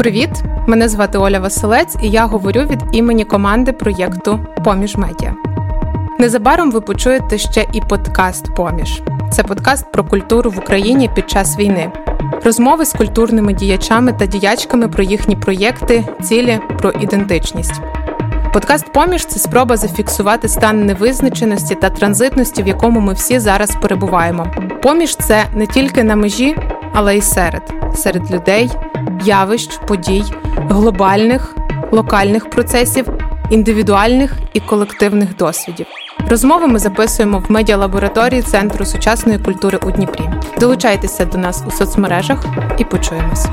Привіт! Мене звати Оля Василець, і я говорю від імені команди проєкту Поміж медіа. Незабаром ви почуєте ще і подкаст Поміж. Це подкаст про культуру в Україні під час війни, розмови з культурними діячами та діячками про їхні проєкти, цілі, про ідентичність. Подкаст Поміж це спроба зафіксувати стан невизначеності та транзитності, в якому ми всі зараз перебуваємо. Поміж це не тільки на межі, але й серед серед людей, явищ, подій, глобальних, локальних процесів, індивідуальних і колективних досвідів. Розмови ми записуємо в медіалабораторії Центру сучасної культури у Дніпрі. Долучайтеся до нас у соцмережах і почуємось.